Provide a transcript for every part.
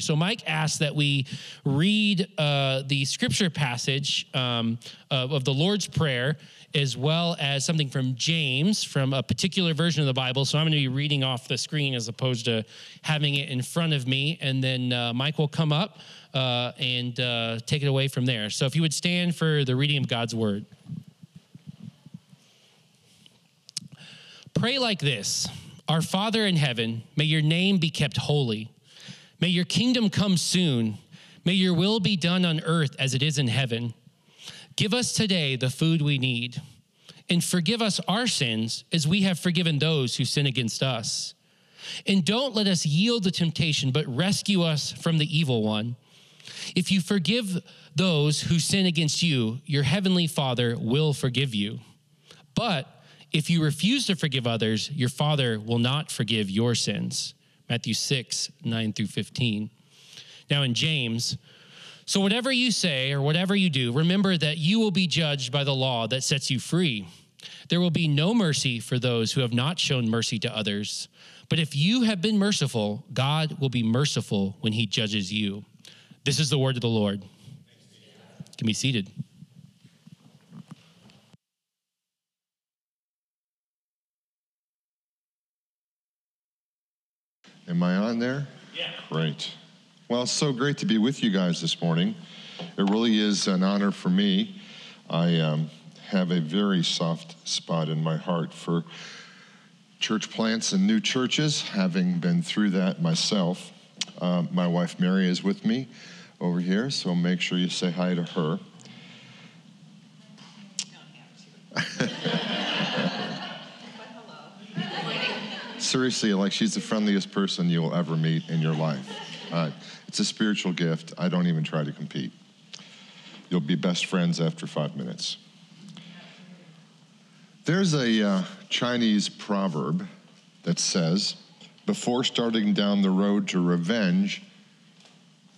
So, Mike asked that we read uh, the scripture passage um, of, of the Lord's Prayer, as well as something from James from a particular version of the Bible. So, I'm going to be reading off the screen as opposed to having it in front of me. And then uh, Mike will come up uh, and uh, take it away from there. So, if you would stand for the reading of God's word. Pray like this Our Father in heaven, may your name be kept holy. May your kingdom come soon. May your will be done on earth as it is in heaven. Give us today the food we need, and forgive us our sins as we have forgiven those who sin against us. And don't let us yield to temptation, but rescue us from the evil one. If you forgive those who sin against you, your heavenly Father will forgive you. But if you refuse to forgive others, your Father will not forgive your sins. Matthew 6, 9 through 15. Now in James, so whatever you say or whatever you do, remember that you will be judged by the law that sets you free. There will be no mercy for those who have not shown mercy to others. But if you have been merciful, God will be merciful when he judges you. This is the word of the Lord. You can be seated. Am I on there? Yeah. Great. Well, it's so great to be with you guys this morning. It really is an honor for me. I um, have a very soft spot in my heart for church plants and new churches, having been through that myself. Uh, my wife Mary is with me over here, so make sure you say hi to her. Seriously, like she's the friendliest person you will ever meet in your life. Uh, it's a spiritual gift. I don't even try to compete. You'll be best friends after five minutes. There's a uh, Chinese proverb that says, before starting down the road to revenge,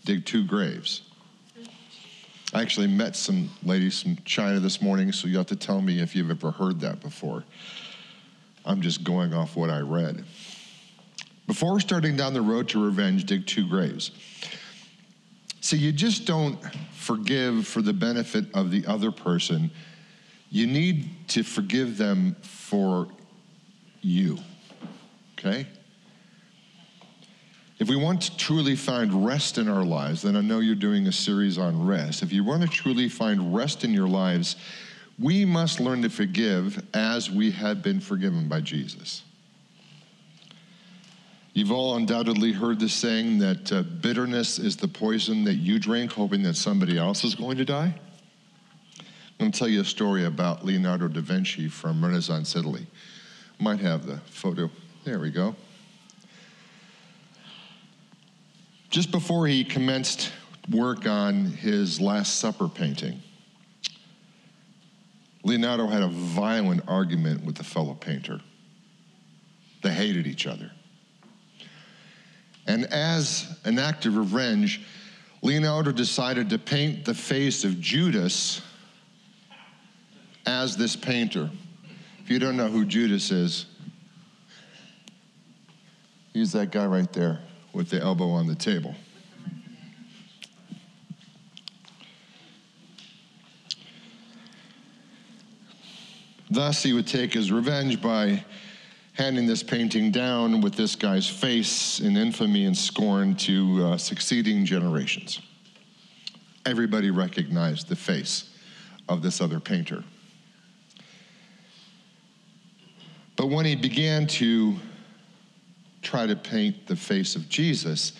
dig two graves. I actually met some ladies from China this morning, so you have to tell me if you've ever heard that before. I'm just going off what I read. Before starting down the road to revenge, dig two graves. See, you just don't forgive for the benefit of the other person. You need to forgive them for you. Okay? If we want to truly find rest in our lives, then I know you're doing a series on rest. If you want to truly find rest in your lives, we must learn to forgive as we have been forgiven by Jesus. You've all undoubtedly heard the saying that uh, bitterness is the poison that you drink, hoping that somebody else is going to die. I'm going to tell you a story about Leonardo da Vinci from Renaissance Italy. Might have the photo. There we go. Just before he commenced work on his Last Supper painting, Leonardo had a violent argument with a fellow painter. They hated each other. And as an act of revenge, Leonardo decided to paint the face of Judas as this painter. If you don't know who Judas is, he's that guy right there with the elbow on the table. Thus, he would take his revenge by handing this painting down with this guy's face in infamy and scorn to uh, succeeding generations. Everybody recognized the face of this other painter. But when he began to try to paint the face of Jesus,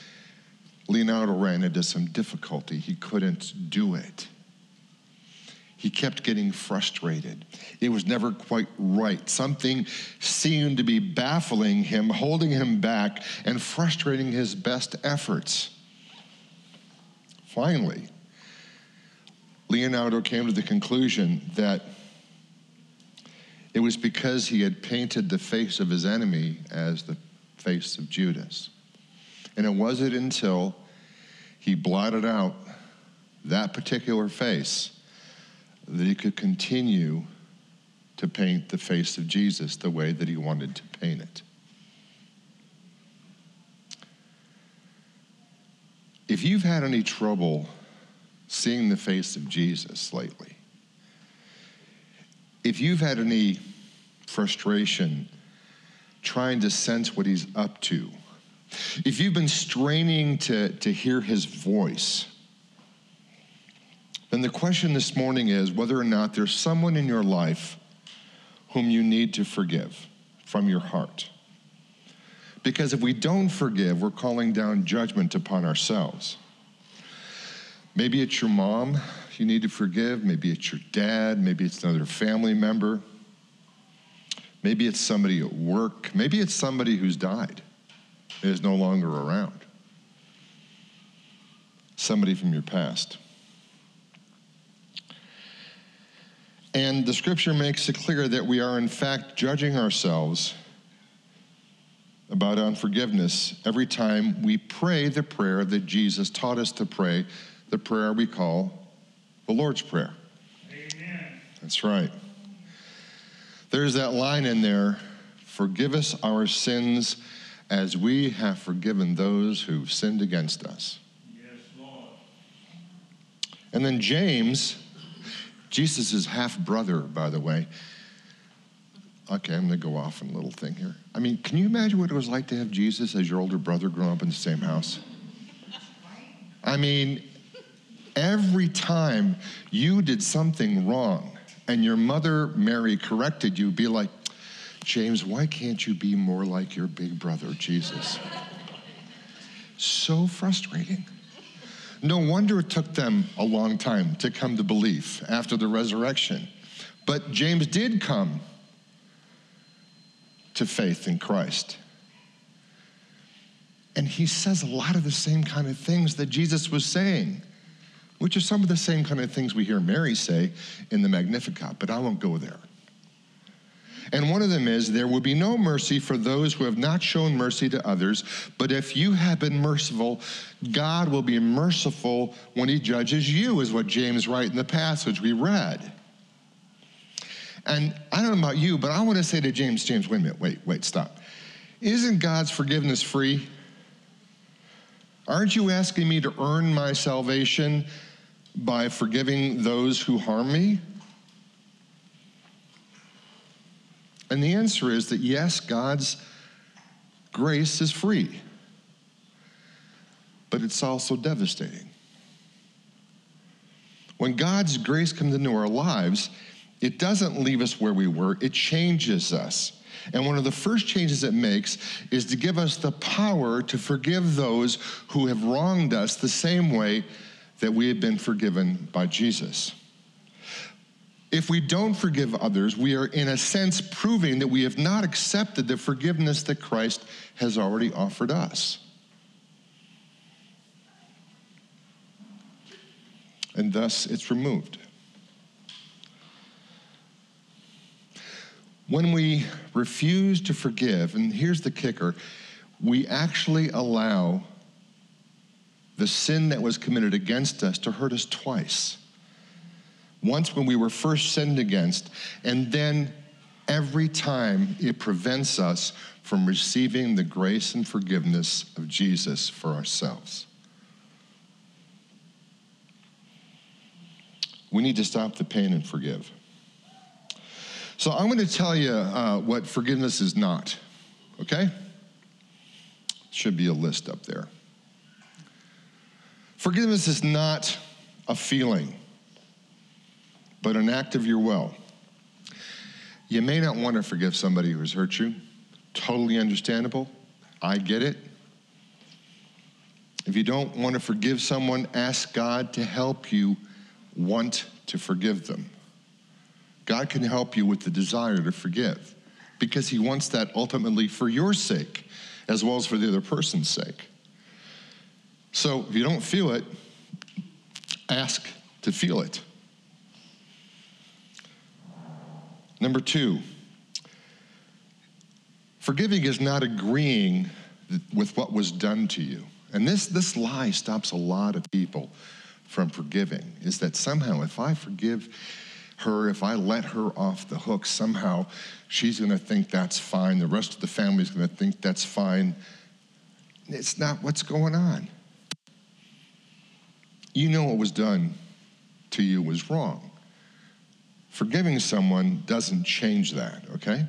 Leonardo ran into some difficulty. He couldn't do it he kept getting frustrated. It was never quite right. Something seemed to be baffling him, holding him back, and frustrating his best efforts. Finally, Leonardo came to the conclusion that it was because he had painted the face of his enemy as the face of Judas. And it wasn't until he blotted out that particular face that he could continue to paint the face of Jesus the way that he wanted to paint it. if you've had any trouble seeing the face of Jesus lately, if you've had any frustration trying to sense what he's up to, if you've been straining to, to hear his voice, then the question this morning is whether or not there's someone in your life whom you need to forgive from your heart. Because if we don't forgive, we're calling down judgment upon ourselves. Maybe it's your mom you need to forgive. Maybe it's your dad. Maybe it's another family member. Maybe it's somebody at work. Maybe it's somebody who's died and is no longer around. Somebody from your past. And the scripture makes it clear that we are, in fact, judging ourselves about unforgiveness every time we pray the prayer that Jesus taught us to pray, the prayer we call the Lord's Prayer. Amen. That's right. There's that line in there forgive us our sins as we have forgiven those who've sinned against us. Yes, Lord. And then James, Jesus' half brother, by the way. Okay, I'm going to go off on a little thing here. I mean, can you imagine what it was like to have Jesus as your older brother growing up in the same house? I mean, every time you did something wrong and your mother Mary corrected you, be like, James, why can't you be more like your big brother, Jesus? So frustrating. No wonder it took them a long time to come to belief after the resurrection. But James did come to faith in Christ. And he says a lot of the same kind of things that Jesus was saying which are some of the same kind of things we hear Mary say in the Magnificat, but I won't go there. And one of them is, There will be no mercy for those who have not shown mercy to others, but if you have been merciful, God will be merciful when he judges you, is what James writes in the passage we read. And I don't know about you, but I want to say to James, James, wait a minute, wait, wait, stop. Isn't God's forgiveness free? Aren't you asking me to earn my salvation by forgiving those who harm me? And the answer is that yes, God's grace is free, but it's also devastating. When God's grace comes into our lives, it doesn't leave us where we were, it changes us. And one of the first changes it makes is to give us the power to forgive those who have wronged us the same way that we have been forgiven by Jesus. If we don't forgive others, we are in a sense proving that we have not accepted the forgiveness that Christ has already offered us. And thus it's removed. When we refuse to forgive, and here's the kicker, we actually allow the sin that was committed against us to hurt us twice. Once when we were first sinned against, and then every time it prevents us from receiving the grace and forgiveness of Jesus for ourselves. We need to stop the pain and forgive. So I'm going to tell you uh, what forgiveness is not, okay? Should be a list up there. Forgiveness is not a feeling, but an act of your will. You may not want to forgive somebody who has hurt you. Totally understandable. I get it. If you don't want to forgive someone, ask God to help you want to forgive them. God can help you with the desire to forgive because He wants that ultimately for your sake as well as for the other person's sake. So if you don't feel it, ask to feel it. Number two, forgiving is not agreeing with what was done to you. And this, this lie stops a lot of people from forgiving, is that somehow if I forgive her, if I let her off the hook, somehow she's going to think that's fine. The rest of the family is going to think that's fine. It's not what's going on. you know what was done to you was wrong. Forgiving someone doesn't change that, okay?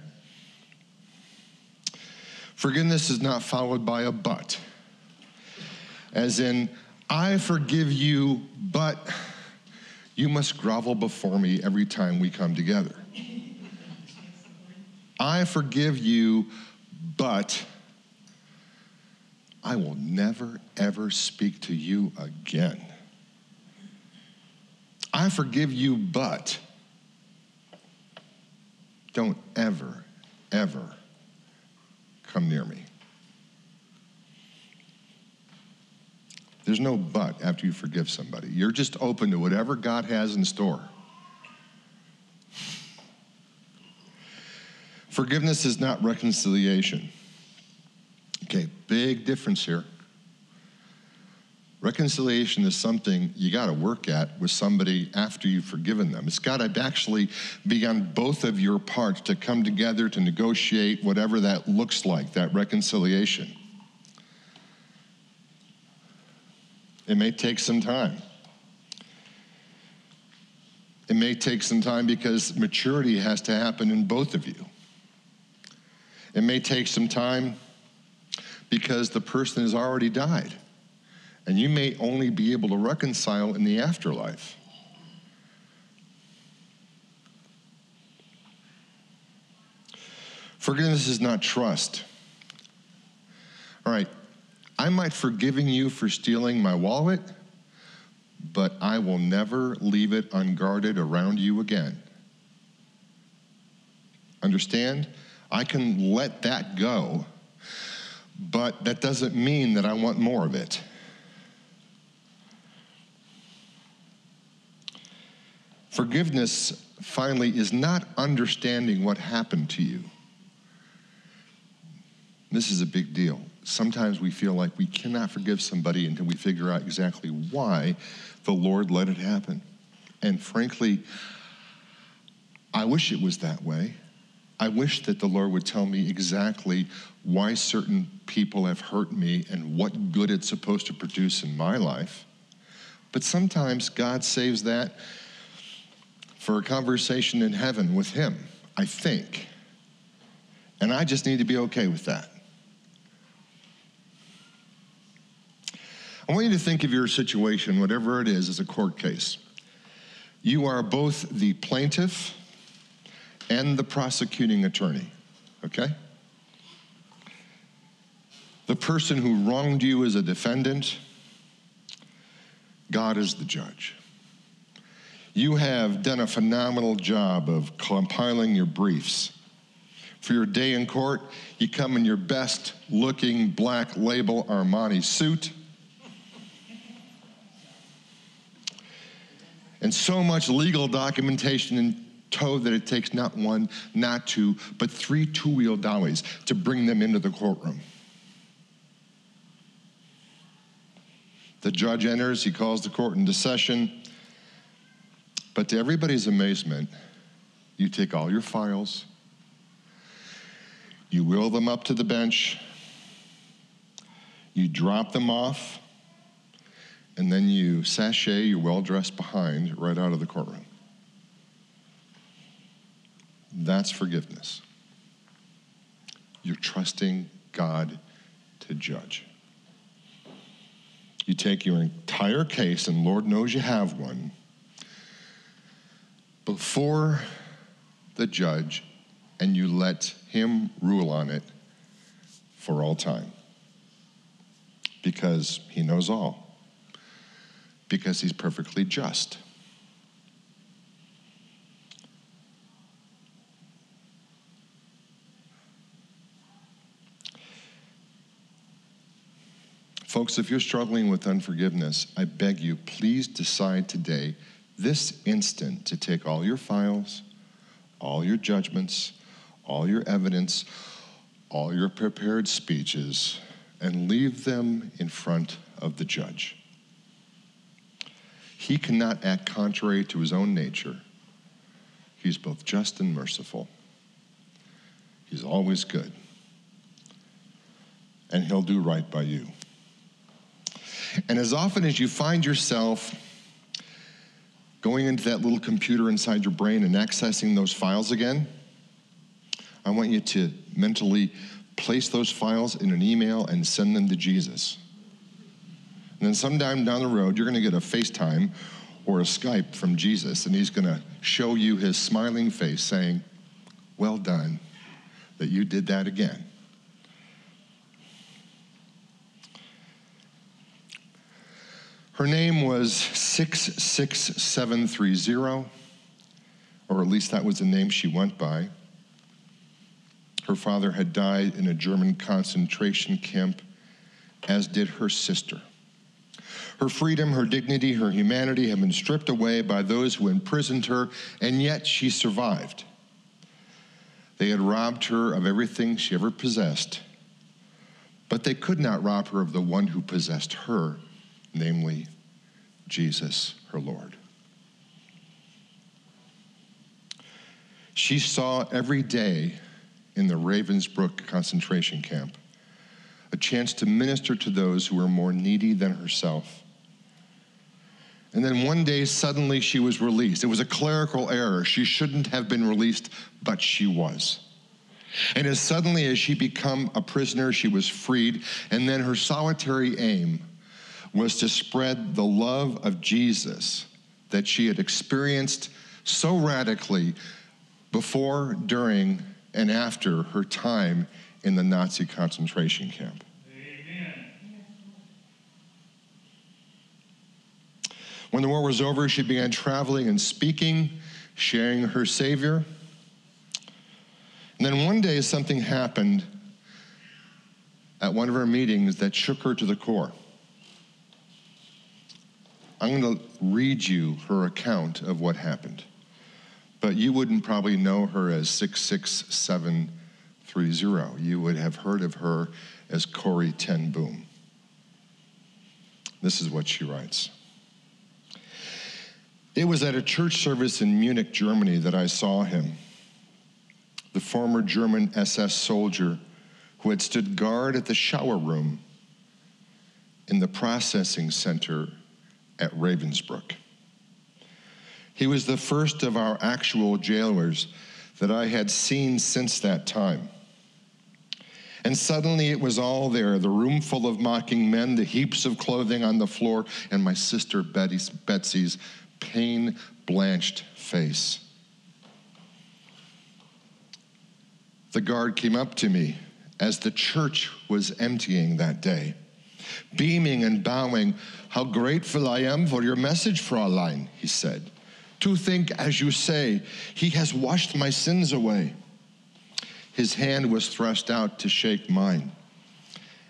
Forgiveness is not followed by a but. As in, I forgive you, but you must grovel before me every time we come together. I forgive you, but I will never, ever speak to you again. I forgive you, but don't ever, ever come near me. There's no but after you forgive somebody. You're just open to whatever God has in store. Forgiveness is not reconciliation. Okay, big difference here. Reconciliation is something you got to work at with somebody after you've forgiven them. It's got to actually be on both of your parts to come together to negotiate whatever that looks like, that reconciliation. It may take some time. It may take some time because maturity has to happen in both of you. It may take some time because the person has already died. And you may only be able to reconcile in the afterlife. Forgiveness is not trust. All right, I might forgiving you for stealing my wallet, but I will never leave it unguarded around you again. Understand? I can let that go, but that doesn't mean that I want more of it. Forgiveness, finally, is not understanding what happened to you. This is a big deal. Sometimes we feel like we cannot forgive somebody until we figure out exactly why the Lord let it happen. And frankly, I wish it was that way. I wish that the Lord would tell me exactly why certain people have hurt me and what good it's supposed to produce in my life. But sometimes God saves that for a conversation in heaven with Him, I think. And I just need to be okay with that. I want you to think of your situation, whatever it is, as a court case. You are both the plaintiff and the prosecuting attorney, okay? The person who wronged you is a defendant, God is the judge. You have done a phenomenal job of compiling your briefs. For your day in court, you come in your best looking black label Armani suit. And so much legal documentation in tow that it takes not one, not two, but three two wheel dollies to bring them into the courtroom. The judge enters, he calls the court into session. But to everybody's amazement, you take all your files, you wheel them up to the bench, you drop them off, and then you sashay your well dressed behind right out of the courtroom. That's forgiveness. You're trusting God to judge. You take your entire case, and Lord knows you have one before the judge and you let him rule on it for all time. Because he knows all. Because he's perfectly just. Folks, if you're struggling with unforgiveness, I beg you, please decide today this instant to take all your files, all your judgments, all your evidence, all your prepared speeches, and leave them in front of the judge. He cannot act contrary to his own nature. He's both just and merciful. He's always good. And he'll do right by you. And as often as you find yourself going into that little computer inside your brain and accessing those files again, I want you to mentally place those files in an email and send them to Jesus. And then sometime down the road, you're going to get a FaceTime or a Skype from Jesus, and he's going to show you his smiling face saying, Well done, that you did that again. Her name was 66730, or at least that was the name she went by. Her father had died in a German concentration camp, as did her sister. Her freedom, her dignity, her humanity had been stripped away by those who imprisoned her, and yet she survived. They had robbed her of everything she ever possessed, but they could not rob her of the one who possessed her, namely Jesus, her Lord. She saw every day in the Ravensbrück concentration camp a chance to minister to those who were more needy than herself. And then one day, suddenly, she was released. It was a clerical error. She shouldn't have been released, but she was. And as suddenly as she became a prisoner, she was freed. And then her solitary aim was to spread the love of Jesus that she had experienced so radically before, during, and after her time in the Nazi concentration camp. When the war was over, she began traveling and speaking, sharing her Savior. And then one day, something happened at one of her meetings that shook her to the core. I'm going to read you her account of what happened. But you wouldn't probably know her as 66730. You would have heard of her as Corrie Ten Boom. This is what she writes. It was at a church service in Munich, Germany, that I saw him, the former German SS soldier who had stood guard at the shower room in the processing center at Ravensbrück. He was the first of our actual jailers that I had seen since that time. And suddenly it was all there the room full of mocking men, the heaps of clothing on the floor, and my sister Betty's, Betsy's pain blanched face. The guard came up to me as the church was emptying that day, beaming and bowing. How grateful I am for your message, Fräulein, he said. To think, as you say, he has washed my sins away. His hand was thrust out to shake mine.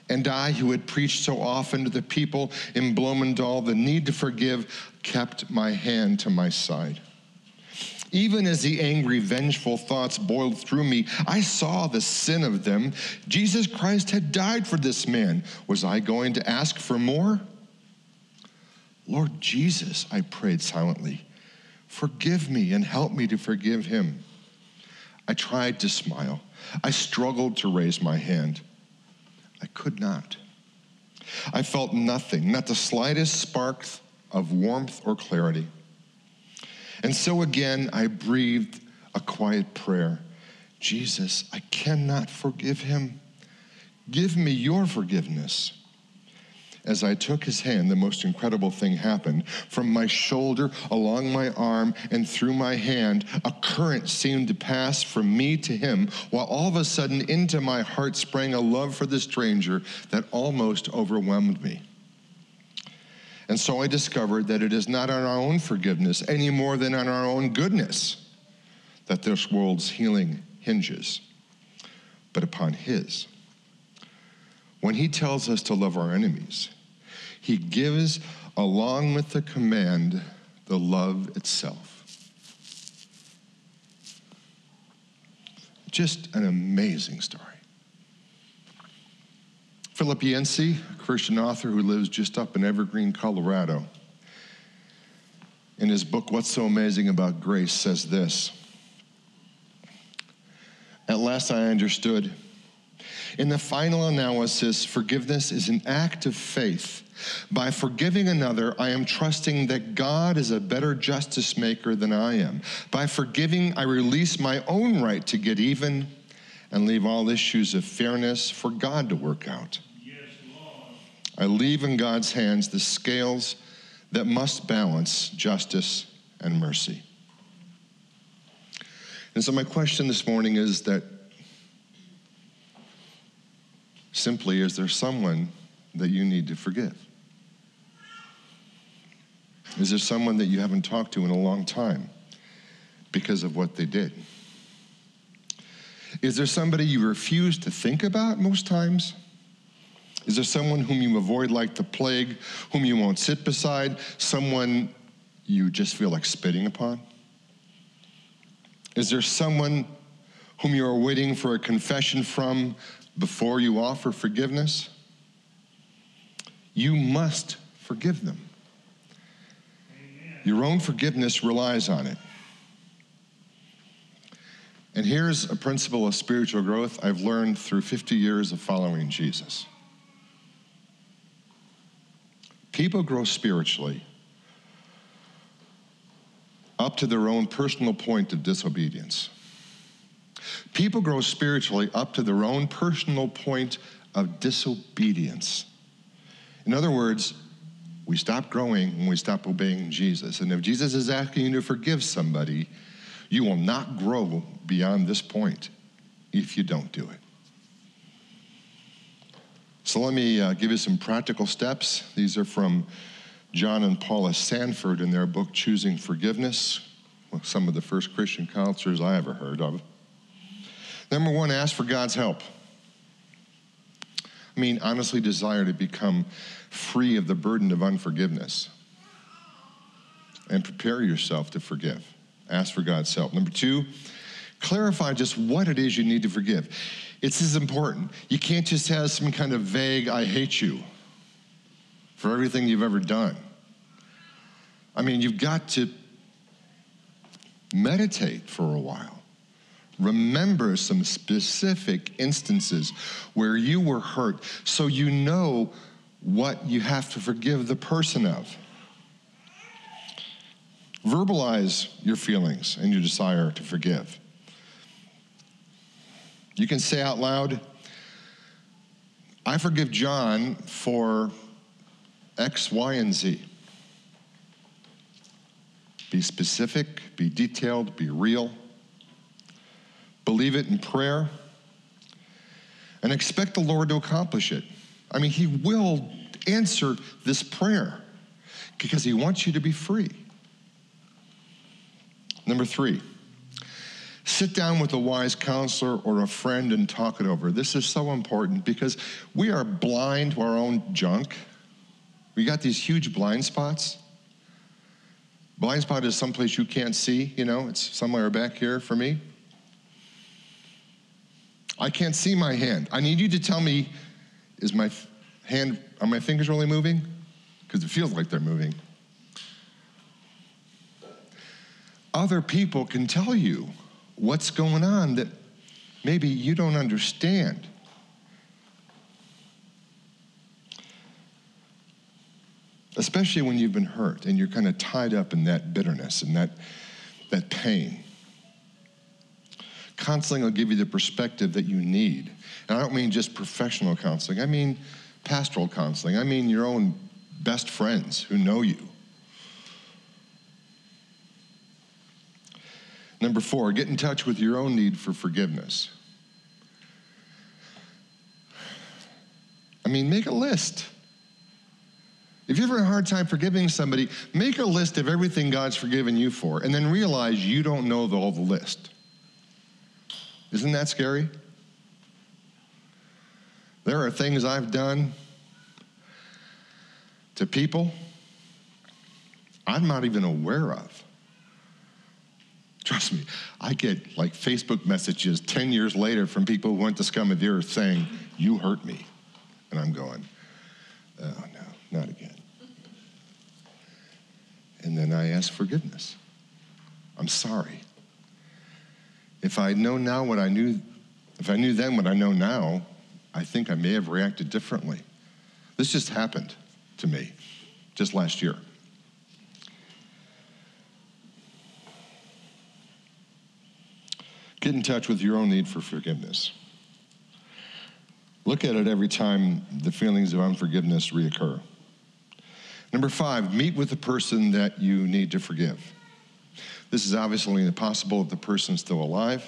And I, who had preached so often to the people in Bloemendaal the need to forgive, kept my hand to my side. Even as the angry, vengeful thoughts boiled through me, I saw the sin of them. Jesus Christ had died for this man. Was I going to ask for more? Lord Jesus, I prayed silently, forgive me and help me to forgive him. I tried to smile. I struggled to raise my hand. I could not. I felt nothing, not the slightest spark of warmth or clarity. And so again, I breathed a quiet prayer Jesus, I cannot forgive him. Give me your forgiveness. As I took his hand, the most incredible thing happened. From my shoulder, along my arm, and through my hand, a current seemed to pass from me to him, while all of a sudden into my heart sprang a love for the stranger that almost overwhelmed me. And so I discovered that it is not on our own forgiveness any more than on our own goodness that this world's healing hinges, but upon his. When he tells us to love our enemies, he gives, along with the command, the love itself. Just an amazing story. Philip Yancey, a Christian author who lives just up in Evergreen, Colorado, in his book, What's So Amazing About Grace, says this At last I understood in the final analysis, forgiveness is an act of faith By forgiving another, I am trusting that God is a better justice maker than I am. By forgiving, I release my own right to get even and leave all issues of fairness for God to work out. I leave in God's hands the scales that must balance justice and mercy. And so, my question this morning is that simply, is there someone that you need to forgive? Is there someone that you haven't talked to in a long time because of what they did? Is there somebody you refuse to think about most times? Is there someone whom you avoid like the plague, whom you won't sit beside, someone you just feel like spitting upon? Is there someone whom you are waiting for a confession from before you offer forgiveness? You must forgive them. Amen. Your own forgiveness relies on it. And here's a principle of spiritual growth I've learned through 50 years of following Jesus. People grow spiritually up to their own personal point of disobedience. People grow spiritually up to their own personal point of disobedience. In other words, we stop growing when we stop obeying Jesus. And if Jesus is asking you to forgive somebody, you will not grow beyond this point if you don't do it. So let me uh, give you some practical steps. These are from John and Paula Sandford in their book, Choosing Forgiveness, some of the first Christian counselors I ever heard of. Number one, ask for God's help. I mean, honestly desire to become free of the burden of unforgiveness and prepare yourself to forgive. Ask for God's help. Number two, clarify just what it is you need to forgive. It's as important. You can't just have some kind of vague, I hate you for everything you've ever done. I mean, you've got to meditate for a while. Remember some specific instances where you were hurt so you know what you have to forgive the person of. Verbalize your feelings and your desire to forgive. You can say out loud, I forgive John for X, Y, and Z. Be specific, be detailed, be real. Believe it in prayer and expect the Lord to accomplish it. I mean, He will answer this prayer because He wants you to be free. Number three, sit down with a wise counselor or a friend and talk it over. This is so important because we are blind to our own junk. We got these huge blind spots. Blind spot is someplace you can't see, you know, it's somewhere back here for me. I can't see my hand. I need you to tell me is my hand, are my fingers really moving? Because it feels like they're moving. Other people can tell you what's going on that maybe you don't understand. especially when you've been hurt and you're kind of tied up in that bitterness and that, that pain. Counseling will give you the perspective that you need. And I don't mean just professional counseling, I mean pastoral counseling. I mean your own best friends who know you. Number four, get in touch with your own need for forgiveness. I mean, make a list. If you're having a hard time forgiving somebody, make a list of everything God's forgiven you for, and then realize you don't know the, the list. Isn't that scary? There are things I've done to people I'm not even aware of. Trust me, I get like Facebook messages 10 years later from people who went to scum of the earth saying, You hurt me. And I'm going, Oh, no, not again. And then I ask forgiveness. I'm sorry. If I know now what I knew, if I knew then what I know now, I think I may have reacted differently. This just happened to me just last year. Get in touch with your own need for forgiveness. Look at it every time the feelings of unforgiveness reoccur. Number five, meet with the person that you need to forgive. This is obviously impossible if the person's still alive.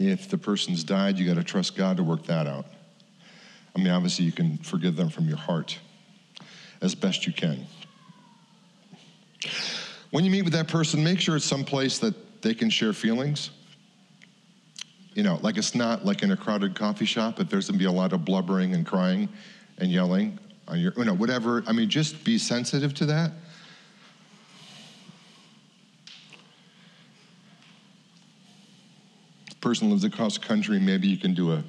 If the person's died, you got to trust God to work that out. I mean, obviously, you can forgive them from your heart as best you can. When you meet with that person, make sure it's someplace that they can share feelings. You know, like it's not like in a crowded coffee shop, but there's gonna be a lot of blubbering and crying and yelling on your, you know, whatever. I mean, just be sensitive to that. Person lives across the country, maybe you can do a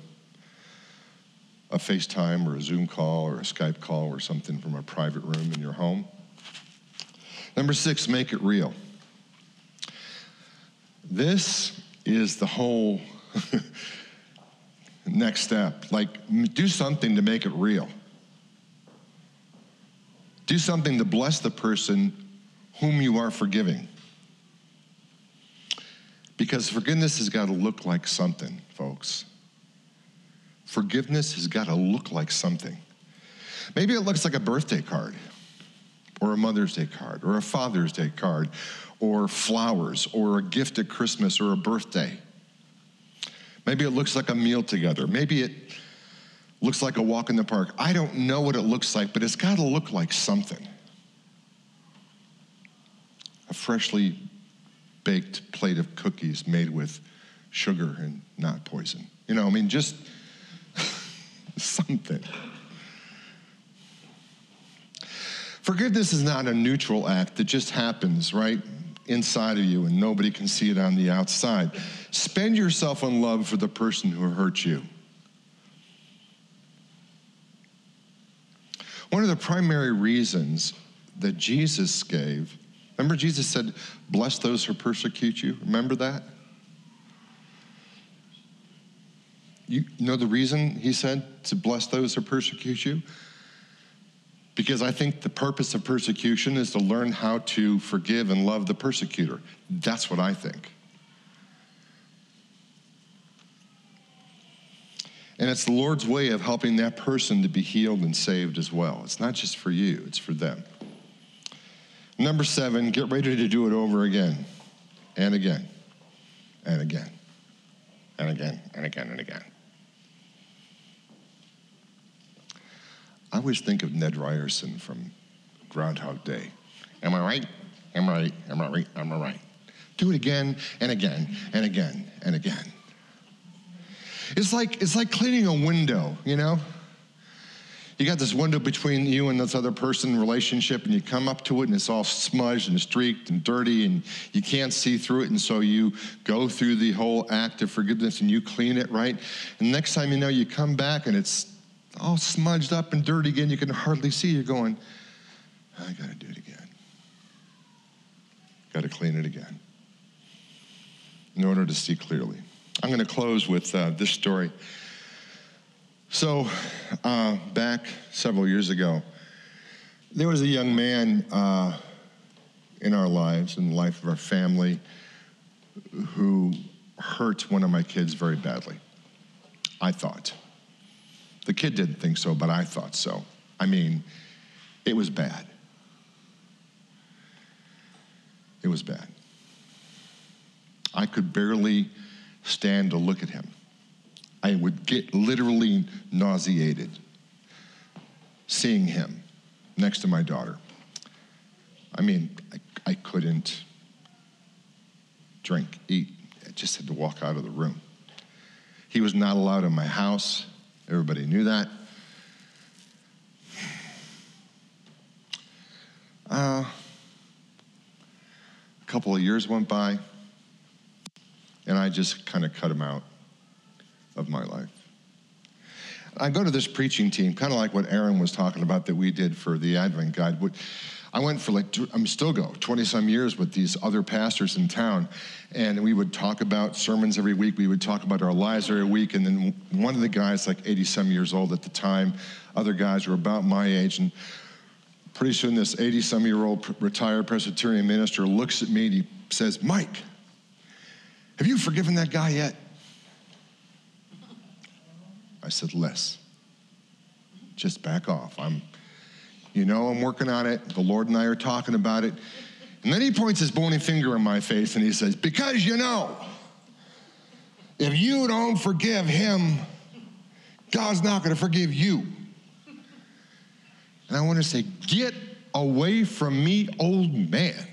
a FaceTime or a Zoom call or a Skype call or something from a private room in your home. Number six, make it real. This is the whole next step. Like, do something to make it real. Do something to bless the person whom you are forgiving. Because forgiveness has got to look like something, folks. Forgiveness has got to look like something. Maybe it looks like a birthday card, or a Mother's Day card, or a Father's Day card, or flowers, or a gift at Christmas, or a birthday. Maybe it looks like a meal together. Maybe it looks like a walk in the park. I don't know what it looks like, but it's got to look like something. A freshly baked plate of cookies made with sugar and not poison. You know, I mean, just something. Forgiveness is not a neutral act that just happens, right? Inside of you and nobody can see it on the outside. Spend yourself on love for the person who hurt you. One of the primary reasons that Jesus gave, remember Jesus said, Bless those who persecute you? Remember that? You know the reason he said to bless those who persecute you? Because I think the purpose of persecution is to learn how to forgive and love the persecutor. That's what I think. And it's the Lord's way of helping that person to be healed and saved as well. It's not just for you, it's for them. Number seven, get ready to do it over again and again and again and again and again and again. I always think of Ned Ryerson from Groundhog Day. Am I right? Am I right? Am I right? Am I right? Do it again and again and again and again. It's like, it's like cleaning a window, you know? You got this window between you and this other person relationship, and you come up to it, and it's all smudged and streaked and dirty, and you can't see through it. And so you go through the whole act of forgiveness and you clean it, right? And next time you know, you come back and it's all smudged up and dirty again. You can hardly see. You're going, I got to do it again. Got to clean it again in order to see clearly. I'm going to close with uh, this story. So, uh, back several years ago, there was a young man uh, in our lives, in the life of our family, who hurt one of my kids very badly. I thought. The kid didn't think so, but I thought so. I mean, it was bad. It was bad. I could barely stand to look at him. I would get literally nauseated seeing him next to my daughter. I mean, I, I couldn't drink, eat. I just had to walk out of the room. He was not allowed in my house. Everybody knew that. Uh, a couple of years went by, and I just kind of cut him out of my life. I go to this preaching team, kind of like what Aaron was talking about that we did for the Advent Guide. I went for like, I'm still go, 20 some years with these other pastors in town. And we would talk about sermons every week. We would talk about our lives every week. And then one of the guys, like 80 some years old at the time, other guys were about my age. And pretty soon, this 80 some year old retired Presbyterian minister looks at me and he says, Mike, have you forgiven that guy yet? I said, Les, just back off. I'm you know, I'm working on it. The Lord and I are talking about it. And then he points his bony finger in my face and he says, Because you know, if you don't forgive him, God's not going to forgive you. And I want to say, Get away from me, old man.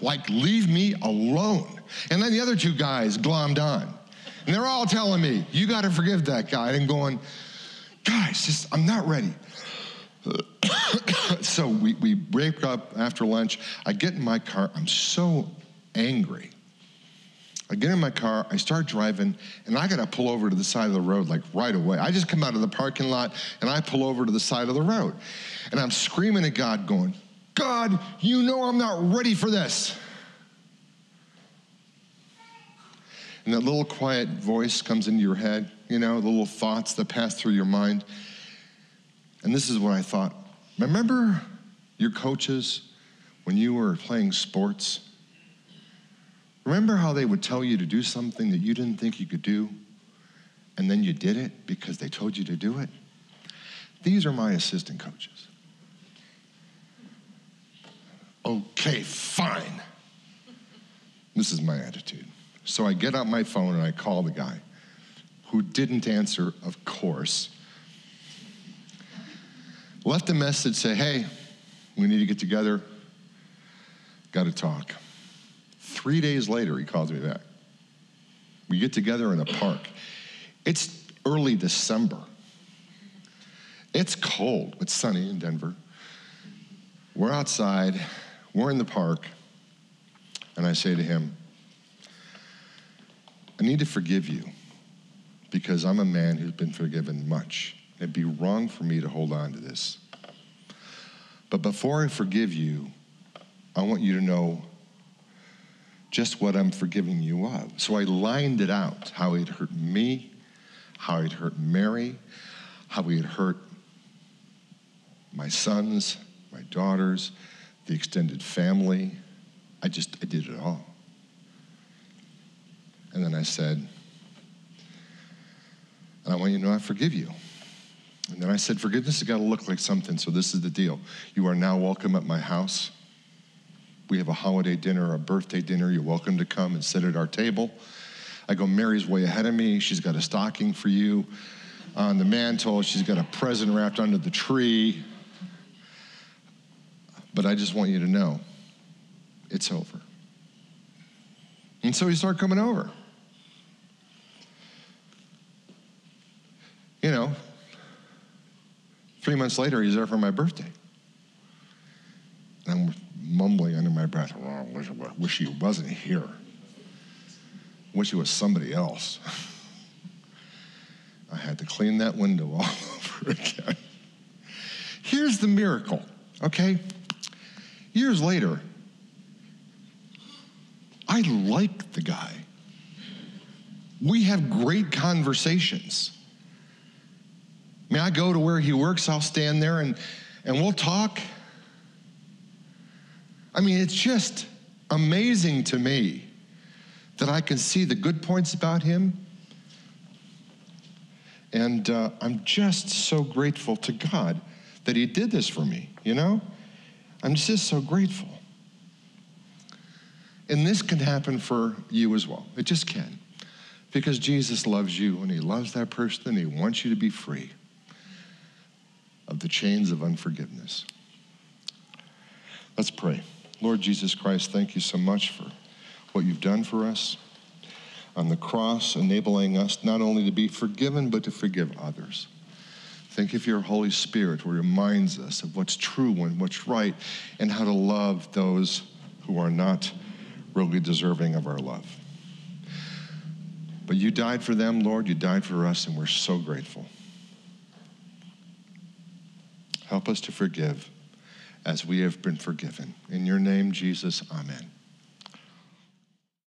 Like, leave me alone. And then the other two guys glommed on. And they're all telling me, You got to forgive that guy. And going, Guys, just, I'm not ready. so we, we break up after lunch. I get in my car. I'm so angry. I get in my car, I start driving, and I gotta pull over to the side of the road like right away. I just come out of the parking lot and I pull over to the side of the road. And I'm screaming at God, going, God, you know I'm not ready for this. And that little quiet voice comes into your head, you know, the little thoughts that pass through your mind. And this is what I thought. Remember your coaches when you were playing sports? Remember how they would tell you to do something that you didn't think you could do, and then you did it because they told you to do it? These are my assistant coaches. Okay, fine. This is my attitude. So I get out my phone and I call the guy who didn't answer, of course left a message say, hey, we need to get together, got to talk. Three days later, he calls me back. We get together in a park. It's early December. It's cold. It's sunny in Denver. We're outside, we're in the park, and I say to him, I need to forgive you because I'm a man who's been forgiven much. It'd be wrong for me to hold on to this. But before I forgive you, I want you to know just what I'm forgiving you of. So I lined it out how he'd hurt me, how he'd hurt Mary, how he'd hurt my sons, my daughters, the extended family. I just, I did it all. And then I said, and I want you to know I forgive you. And then I said, Forgiveness has got to look like something, so this is the deal. You are now welcome at my house. We have a holiday dinner, a birthday dinner. You're welcome to come and sit at our table. I go, Mary's way ahead of me. She's got a stocking for you on the mantle. She's got a present wrapped under the tree. But I just want you to know it's over. And so he started coming over. You know, Three months later, he's there for my birthday. And I'm mumbling under my breath, I wish, he wasn't here. Wish he was somebody else. I had to clean that window all over again. Here's the miracle, okay? Years later, I like the guy. We have great conversations. May I go to where he works? I'll stand there and, and we'll talk. I mean, it's just amazing to me that I can see the good points about him. And uh, I'm just so grateful to God that he did this for me, you know? I'm just so grateful. And this can happen for you as well. It just can. Because Jesus loves you and he loves that person and he wants you to be free of the chains of unforgiveness. Let's pray. Lord Jesus Christ, thank you so much for what you've done for us on the cross, enabling us not only to be forgiven, but to forgive others. Thank you for your Holy Spirit who reminds us of what's true and what's right and how to love those who are not really deserving of our love. But you died for them, Lord. You died for us, and we're so grateful. Help us to forgive as we have been forgiven. In your name, Jesus, amen.